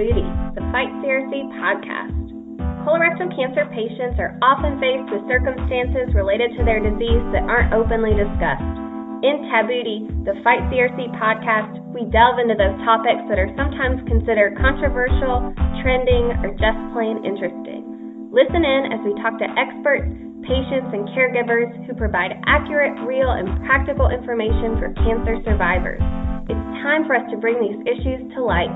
Tabooty, the Fight CRC podcast. Colorectal cancer patients are often faced with circumstances related to their disease that aren't openly discussed. In Tabooty, the Fight CRC podcast, we delve into those topics that are sometimes considered controversial, trending, or just plain interesting. Listen in as we talk to experts, patients, and caregivers who provide accurate, real, and practical information for cancer survivors. It's time for us to bring these issues to light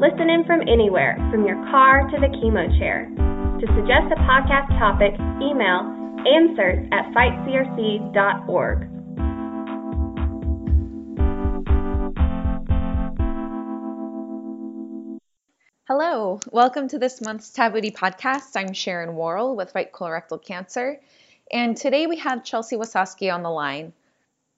Listen in from anywhere, from your car to the chemo chair. To suggest a podcast topic, email answers at fightcrc.org. Hello, welcome to this month's Tabooty podcast. I'm Sharon Worrell with Fight Colorectal Cancer, and today we have Chelsea Wasowski on the line.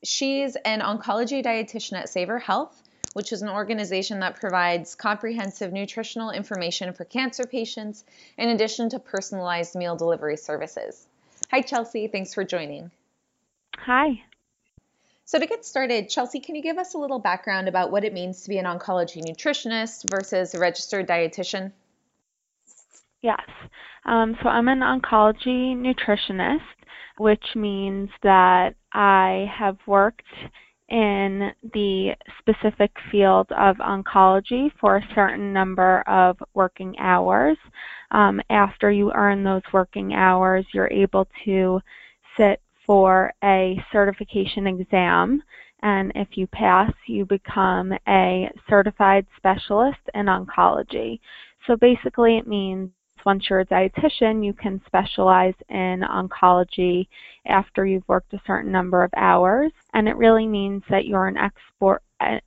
She's an oncology dietitian at Savor Health which is an organization that provides comprehensive nutritional information for cancer patients in addition to personalized meal delivery services. Hi, Chelsea. Thanks for joining. Hi. So, to get started, Chelsea, can you give us a little background about what it means to be an oncology nutritionist versus a registered dietitian? Yes. Um, so, I'm an oncology nutritionist, which means that I have worked in the specific field of oncology for a certain number of working hours. Um, after you earn those working hours, you're able to sit for a certification exam. And if you pass, you become a certified specialist in oncology. So basically, it means once you're a dietitian, you can specialize in oncology after you've worked a certain number of hours. And it really means that you're an expert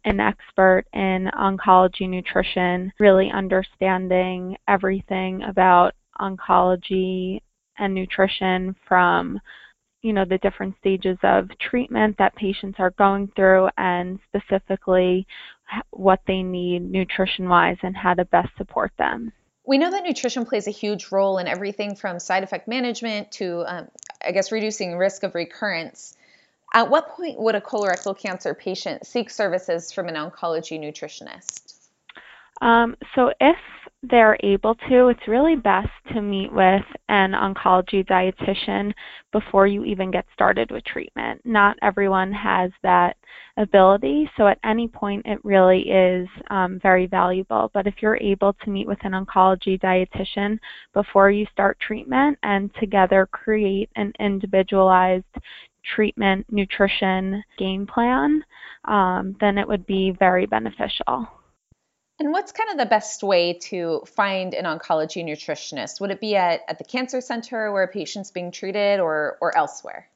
an expert in oncology nutrition, really understanding everything about oncology and nutrition from you know the different stages of treatment that patients are going through and specifically what they need nutrition wise and how to best support them we know that nutrition plays a huge role in everything from side effect management to, um, I guess, reducing risk of recurrence. At what point would a colorectal cancer patient seek services from an oncology nutritionist? Um, so, if they're able to, it's really best to meet with an oncology dietitian before you even get started with treatment. Not everyone has that ability, so at any point it really is um, very valuable. But if you're able to meet with an oncology dietitian before you start treatment and together create an individualized treatment nutrition game plan, um, then it would be very beneficial. And what's kind of the best way to find an oncology nutritionist? Would it be at, at the cancer center where a patient's being treated or, or elsewhere?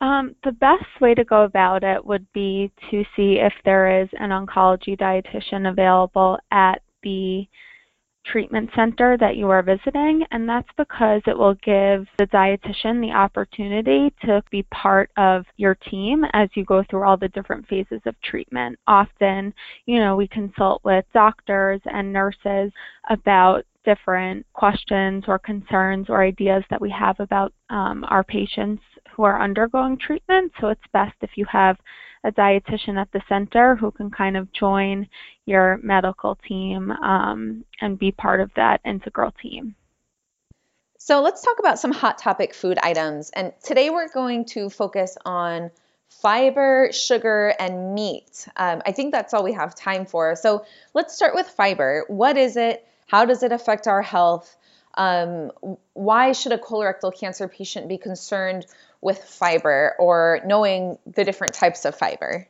Um, the best way to go about it would be to see if there is an oncology dietitian available at the treatment center that you are visiting, and that's because it will give the dietitian the opportunity to be part of your team as you go through all the different phases of treatment. Often, you know, we consult with doctors and nurses about different questions or concerns or ideas that we have about um, our patients who are undergoing treatment. So it's best if you have a dietitian at the center who can kind of join your medical team um, and be part of that integral team. So let's talk about some hot topic food items. And today we're going to focus on fiber, sugar, and meat. Um, I think that's all we have time for. So let's start with fiber. What is it? How does it affect our health? Um, why should a colorectal cancer patient be concerned with fiber or knowing the different types of fiber?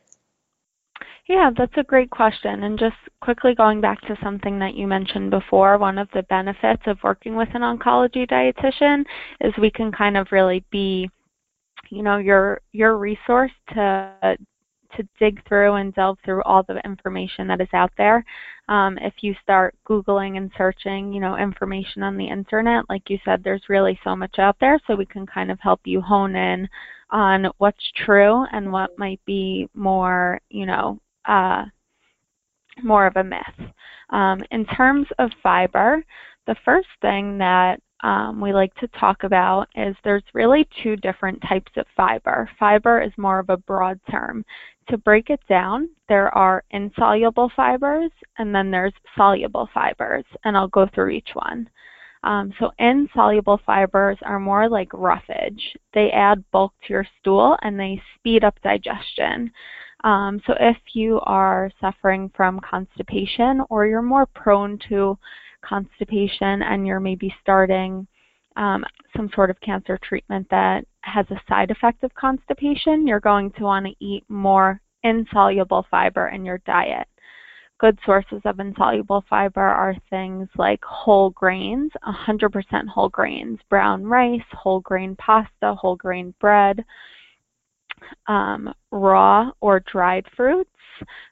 Yeah, that's a great question. And just quickly going back to something that you mentioned before, one of the benefits of working with an oncology dietitian is we can kind of really be, you know, your your resource to to dig through and delve through all the information that is out there. Um, if you start Googling and searching, you know, information on the internet, like you said, there's really so much out there, so we can kind of help you hone in on what's true and what might be more, you know, uh, more of a myth. Um, in terms of fiber, the first thing that um, we like to talk about is there's really two different types of fiber. Fiber is more of a broad term. To break it down, there are insoluble fibers and then there's soluble fibers, and I'll go through each one. Um, so insoluble fibers are more like roughage. They add bulk to your stool and they speed up digestion. Um, so if you are suffering from constipation or you're more prone to constipation and you're maybe starting um, some sort of cancer treatment that has a side effect of constipation, you're going to want to eat more insoluble fiber in your diet. Good sources of insoluble fiber are things like whole grains, 100% whole grains, brown rice, whole grain pasta, whole grain bread, um, raw or dried fruits,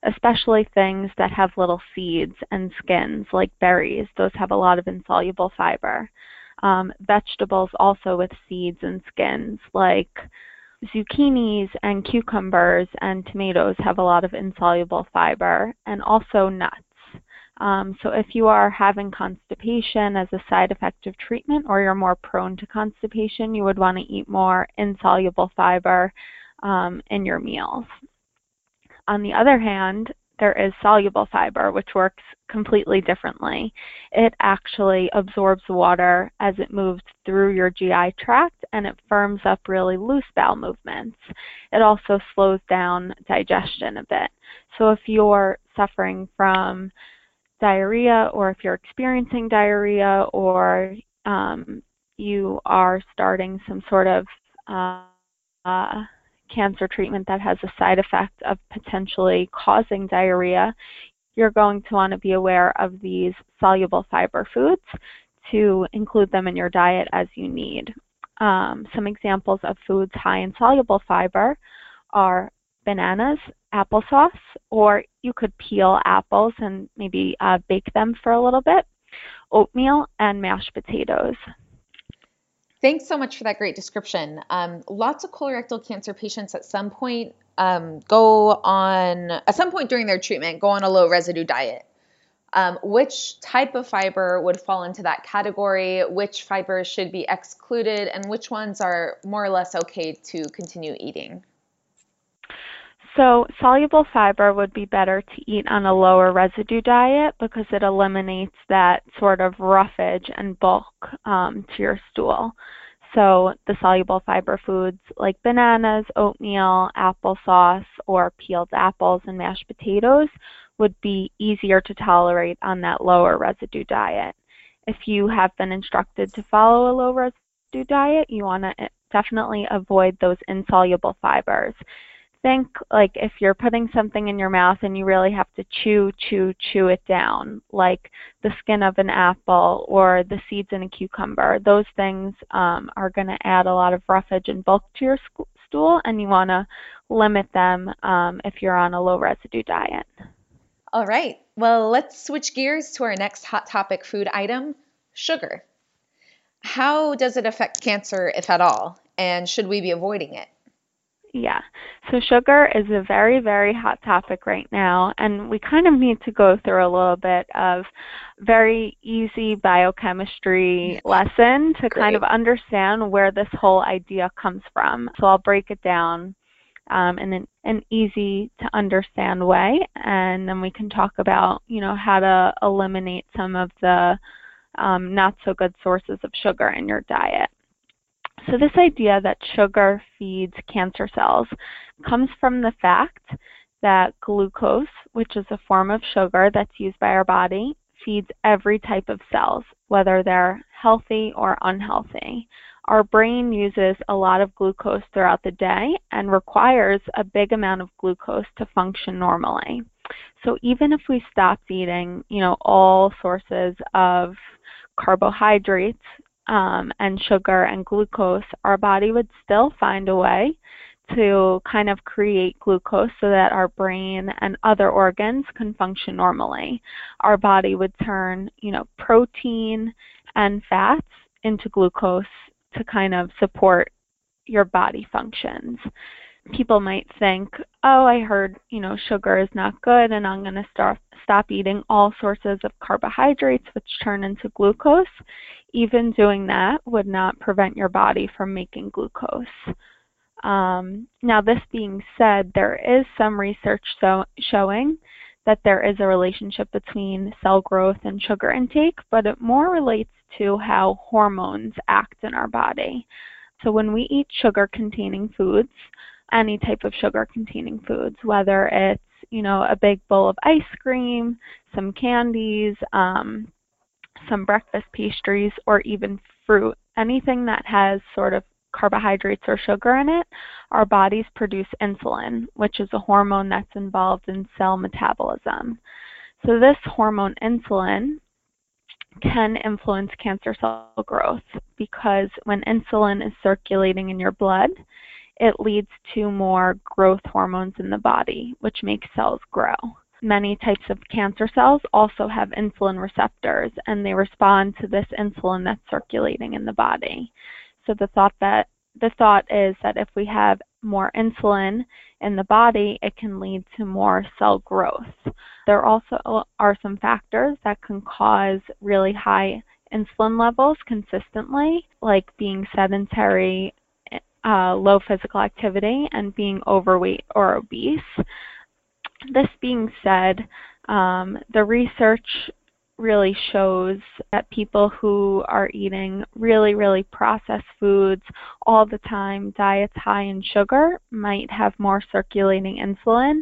especially things that have little seeds and skins, like berries. Those have a lot of insoluble fiber. Um, vegetables also with seeds and skins, like zucchinis and cucumbers and tomatoes, have a lot of insoluble fiber, and also nuts. Um, so if you are having constipation as a side effect of treatment or you're more prone to constipation, you would want to eat more insoluble fiber um, in your meals. On the other hand, there is soluble fiber, which works completely differently. It actually absorbs water as it moves through your GI tract and it firms up really loose bowel movements. It also slows down digestion a bit. So if you're suffering from diarrhea or if you're experiencing diarrhea or um, you are starting some sort of uh, uh, cancer treatment that has a side effect of potentially causing diarrhea, you're going to want to be aware of these soluble fiber foods to include them in your diet as you need. Um, some examples of foods high in soluble fiber are bananas, applesauce, or you could peel apples and maybe uh, bake them for a little bit, oatmeal, and mashed potatoes. Thanks so much for that great description. Um, lots of colorectal cancer patients at some point um, go on, at some point during their treatment, go on a low residue diet. Um, which type of fiber would fall into that category? Which fibers should be excluded? And which ones are more or less okay to continue eating? So, soluble fiber would be better to eat on a lower residue diet because it eliminates that sort of roughage and bulk um, to your stool. So, the soluble fiber foods like bananas, oatmeal, applesauce, or peeled apples and mashed potatoes would be easier to tolerate on that lower residue diet. If you have been instructed to follow a low residue diet, you want to definitely avoid those insoluble fibers think like if you're putting something in your mouth and you really have to chew, chew, chew it down, like the skin of an apple or the seeds in a cucumber, those things um, are going to add a lot of roughage and bulk to your stool, and you want to limit them um, if you're on a low residue diet. All right. Well, let's switch gears to our next hot topic food item sugar. How does it affect cancer, if at all? And should we be avoiding it? Yeah. So sugar is a very, very hot topic right now, and we kind of need to go through a little bit of very easy biochemistry lesson to Great. kind of understand where this whole idea comes from. So I'll break it down um, in an, an easy to understand way, and then we can talk about, you know, how to eliminate some of the um, not so good sources of sugar in your diet. So, this idea that sugar feeds cancer cells comes from the fact that glucose, which is a form of sugar that's used by our body, feeds every type of cells, whether they're healthy or unhealthy. Our brain uses a lot of glucose throughout the day and requires a big amount of glucose to function normally. So even if we stopped eating, you know, all sources of carbohydrates um, and sugar and glucose, our body would still find a way to kind of create glucose so that our brain and other organs can function normally. Our body would turn, you know, protein and fats into glucose to kind of support your body functions. People might think, oh, I heard, you know, sugar is not good and I'm going to start stop eating all sources of carbohydrates which turn into glucose. Even doing that would not prevent your body from making glucose. Um, now, this being said, there is some research so, showing that there is a relationship between cell growth and sugar intake, but it more relates to how hormones act in our body. So when we eat sugar containing foods, any type of sugar containing foods, whether it's, you know, a big bowl of ice cream, some candies, um, some breakfast pastries, or even fruit, anything that has sort of carbohydrates or sugar in it, our bodies produce insulin, which is a hormone that's involved in cell metabolism. So, this hormone insulin can influence cancer cell growth because when insulin is circulating in your blood, it leads to more growth hormones in the body, which makes cells grow. Many types of cancer cells also have insulin receptors and they respond to this insulin that's circulating in the body. So the thought that the thought is that if we have more insulin in the body, it can lead to more cell growth. There also are some factors that can cause really high insulin levels consistently, like being sedentary, uh, low physical activity, and being overweight or obese. This being said, um, the research really shows that people who are eating really, really processed foods all the time, diets high in sugar, might have more circulating insulin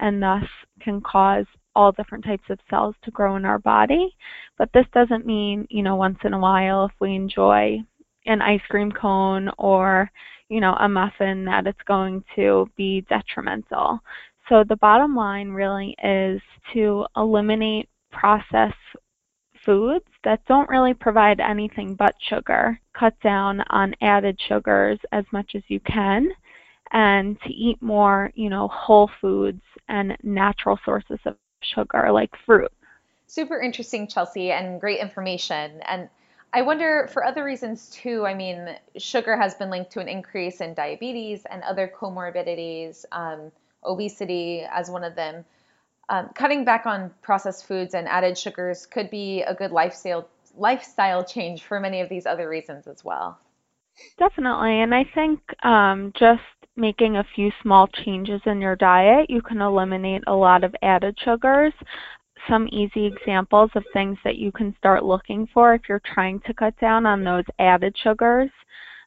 and thus can cause all different types of cells to grow in our body. But this doesn't mean, you know, once in a while if we enjoy an ice cream cone or, you know, a muffin that it's going to be detrimental. So the bottom line really is to eliminate processed foods that don't really provide anything but sugar. Cut down on added sugars as much as you can and to eat more, you know, whole foods and natural sources of sugar like fruit. Super interesting, Chelsea, and great information. And I wonder for other reasons too. I mean, sugar has been linked to an increase in diabetes and other comorbidities, um, obesity as one of them um, cutting back on processed foods and added sugars could be a good lifestyle lifestyle change for many of these other reasons as well. Definitely, and I think um, just making a few small changes in your diet, you can eliminate a lot of added sugars. Some easy examples of things that you can start looking for if you're trying to cut down on those added sugars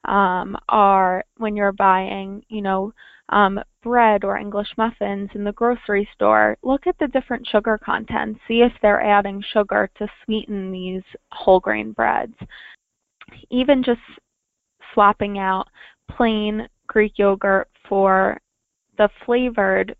um, are when you're buying, you know, um, bread or English muffins in the grocery store, look at the different sugar content. See if they're adding sugar to sweeten these whole grain breads. Even just swapping out plain Greek yogurt for the flavored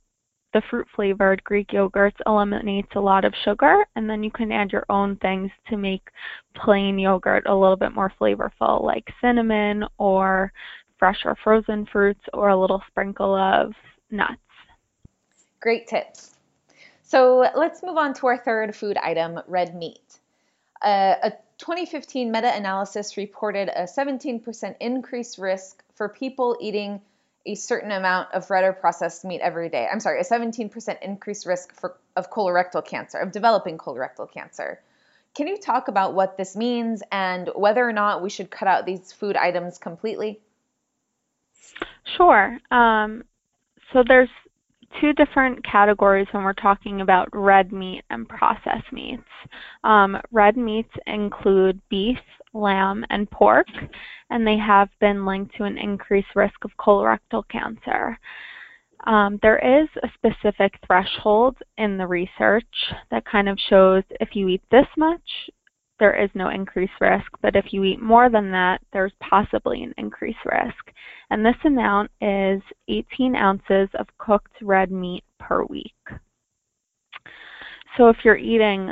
the fruit flavored Greek yogurts eliminates a lot of sugar, and then you can add your own things to make plain yogurt a little bit more flavorful, like cinnamon or fresh or frozen fruits or a little sprinkle of nuts. Great tips. So let's move on to our third food item red meat. Uh, a 2015 meta analysis reported a 17% increased risk for people eating a certain amount of red or processed meat every day. I'm sorry, a 17% increased risk for, of colorectal cancer, of developing colorectal cancer. Can you talk about what this means and whether or not we should cut out these food items completely? Sure. Um, so there's two different categories when we're talking about red meat and processed meats. Um, red meats include beef, lamb, and pork, and they have been linked to an increased risk of colorectal cancer. Um, there is a specific threshold in the research that kind of shows if you eat this much, there is no increased risk, but if you eat more than that, there's possibly an increased risk. And this amount is 18 ounces of cooked red meat per week. So if you're eating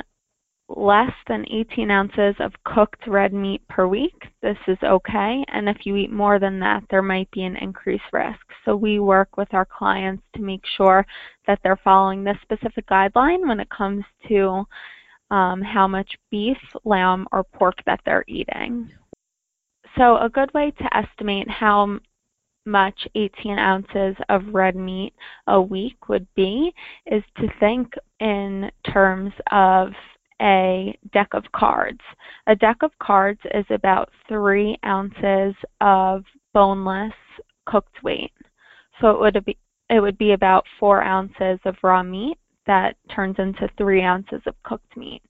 less than 18 ounces of cooked red meat per week, this is okay. And if you eat more than that, there might be an increased risk. So we work with our clients to make sure that they're following this specific guideline when it comes to um, how much beef, lamb, or pork that they're eating. So, a good way to estimate how much 18 ounces of red meat a week would be is to think in terms of a deck of cards. A deck of cards is about three ounces of boneless cooked weight. So it would be it would be about four ounces of raw meat that turns into three ounces of cooked meat.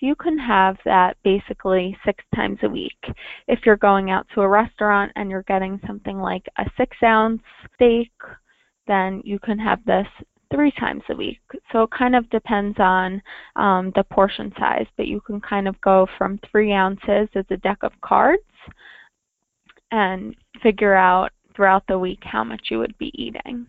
So you can have that basically six times a week. If you're going out to a restaurant and you're getting something like a six ounce steak, then you can have this three times a week. So it kind of depends on um, the portion size, but you can kind of go from three ounces as a deck of cards and figure out throughout the week how much you would be eating.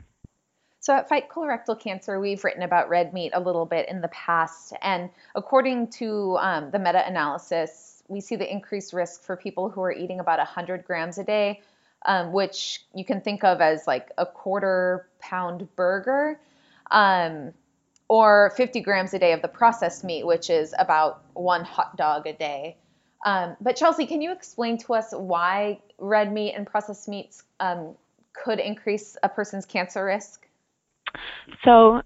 So at Fight Colorectal Cancer, we've written about red meat a little bit in the past, and according to um, the meta-analysis, we see the increased risk for people who are eating about 100 grams a day, um, which you can think of as like a quarter pound burger, um, or 50 grams a day of the processed meat, which is about one hot dog a day. Um, but Chelsea, can you explain to us why red meat and processed meats um, could increase a person's cancer risk? So,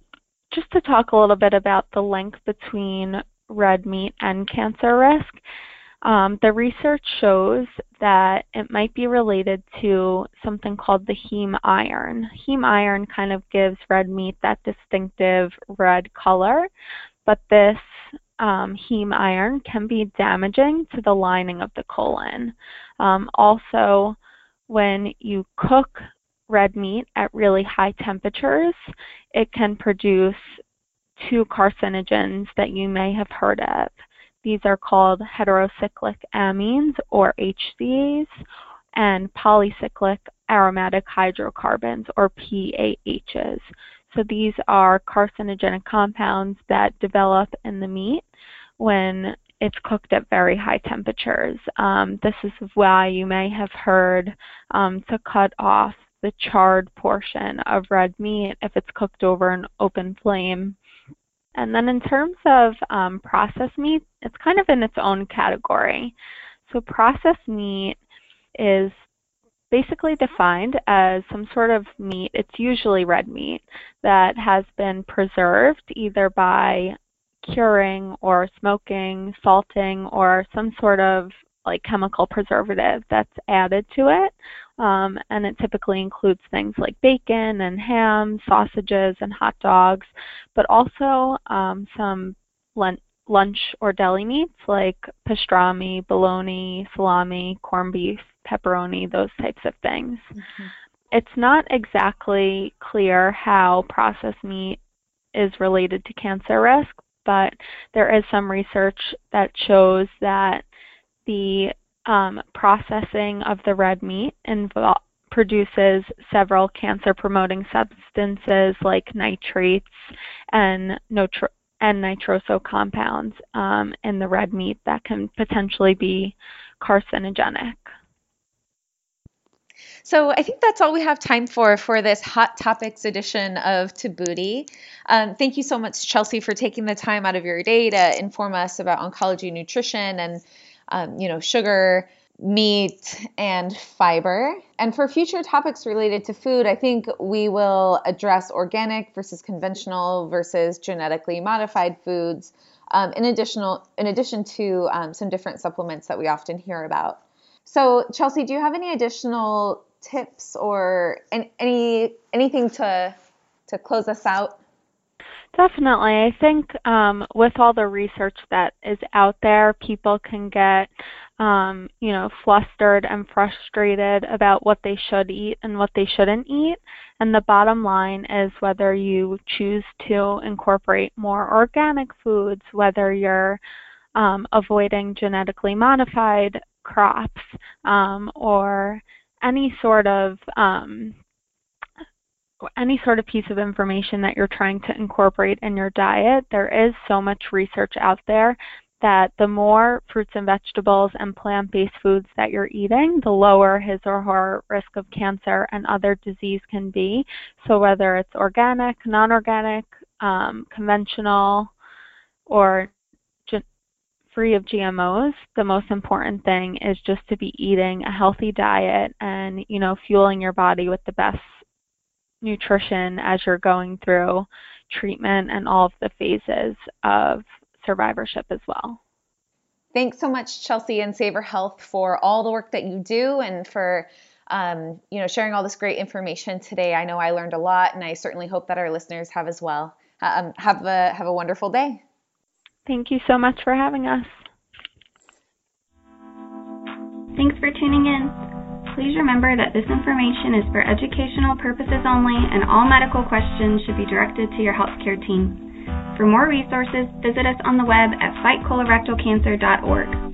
just to talk a little bit about the link between red meat and cancer risk, um, the research shows that it might be related to something called the heme iron. Heme iron kind of gives red meat that distinctive red color, but this um, heme iron can be damaging to the lining of the colon. Um, also, when you cook red meat at really high temperatures, it can produce two carcinogens that you may have heard of. These are called heterocyclic amines or HCAs and polycyclic aromatic hydrocarbons or PAHs. So these are carcinogenic compounds that develop in the meat when it's cooked at very high temperatures. Um, this is why you may have heard um, to cut off the charred portion of red meat if it's cooked over an open flame. And then in terms of um, processed meat, it's kind of in its own category. So processed meat is basically defined as some sort of meat, it's usually red meat, that has been preserved either by curing or smoking, salting, or some sort of like chemical preservative that's added to it. Um, and it typically includes things like bacon and ham, sausages, and hot dogs, but also um, some lunch or deli meats like pastrami, bologna, salami, corned beef, pepperoni, those types of things. Mm-hmm. It's not exactly clear how processed meat is related to cancer risk, but there is some research that shows that the um, processing of the red meat invo- produces several cancer promoting substances like nitrates and, nitro- and nitroso compounds um, in the red meat that can potentially be carcinogenic. So I think that's all we have time for for this Hot Topics edition of Tabooty. Um, thank you so much, Chelsea, for taking the time out of your day to inform us about oncology nutrition and, um, you know, sugar, meat, and fiber. And for future topics related to food, I think we will address organic versus conventional versus genetically modified foods. Um, in additional, in addition to um, some different supplements that we often hear about. So, Chelsea, do you have any additional tips or any anything to to close us out? Definitely. I think um, with all the research that is out there, people can get, um, you know, flustered and frustrated about what they should eat and what they shouldn't eat. And the bottom line is whether you choose to incorporate more organic foods, whether you're um, avoiding genetically modified crops um, or any sort of um, any sort of piece of information that you're trying to incorporate in your diet, there is so much research out there that the more fruits and vegetables and plant based foods that you're eating, the lower his or her risk of cancer and other disease can be. So, whether it's organic, non organic, um, conventional, or free of GMOs, the most important thing is just to be eating a healthy diet and, you know, fueling your body with the best nutrition as you're going through treatment and all of the phases of survivorship as well. Thanks so much, Chelsea and Savor Health, for all the work that you do and for um, you know sharing all this great information today. I know I learned a lot, and I certainly hope that our listeners have as well. Um, have a have a wonderful day. Thank you so much for having us. Thanks for tuning in. Please remember that this information is for educational purposes only and all medical questions should be directed to your healthcare team. For more resources, visit us on the web at fightcolorectalcancer.org.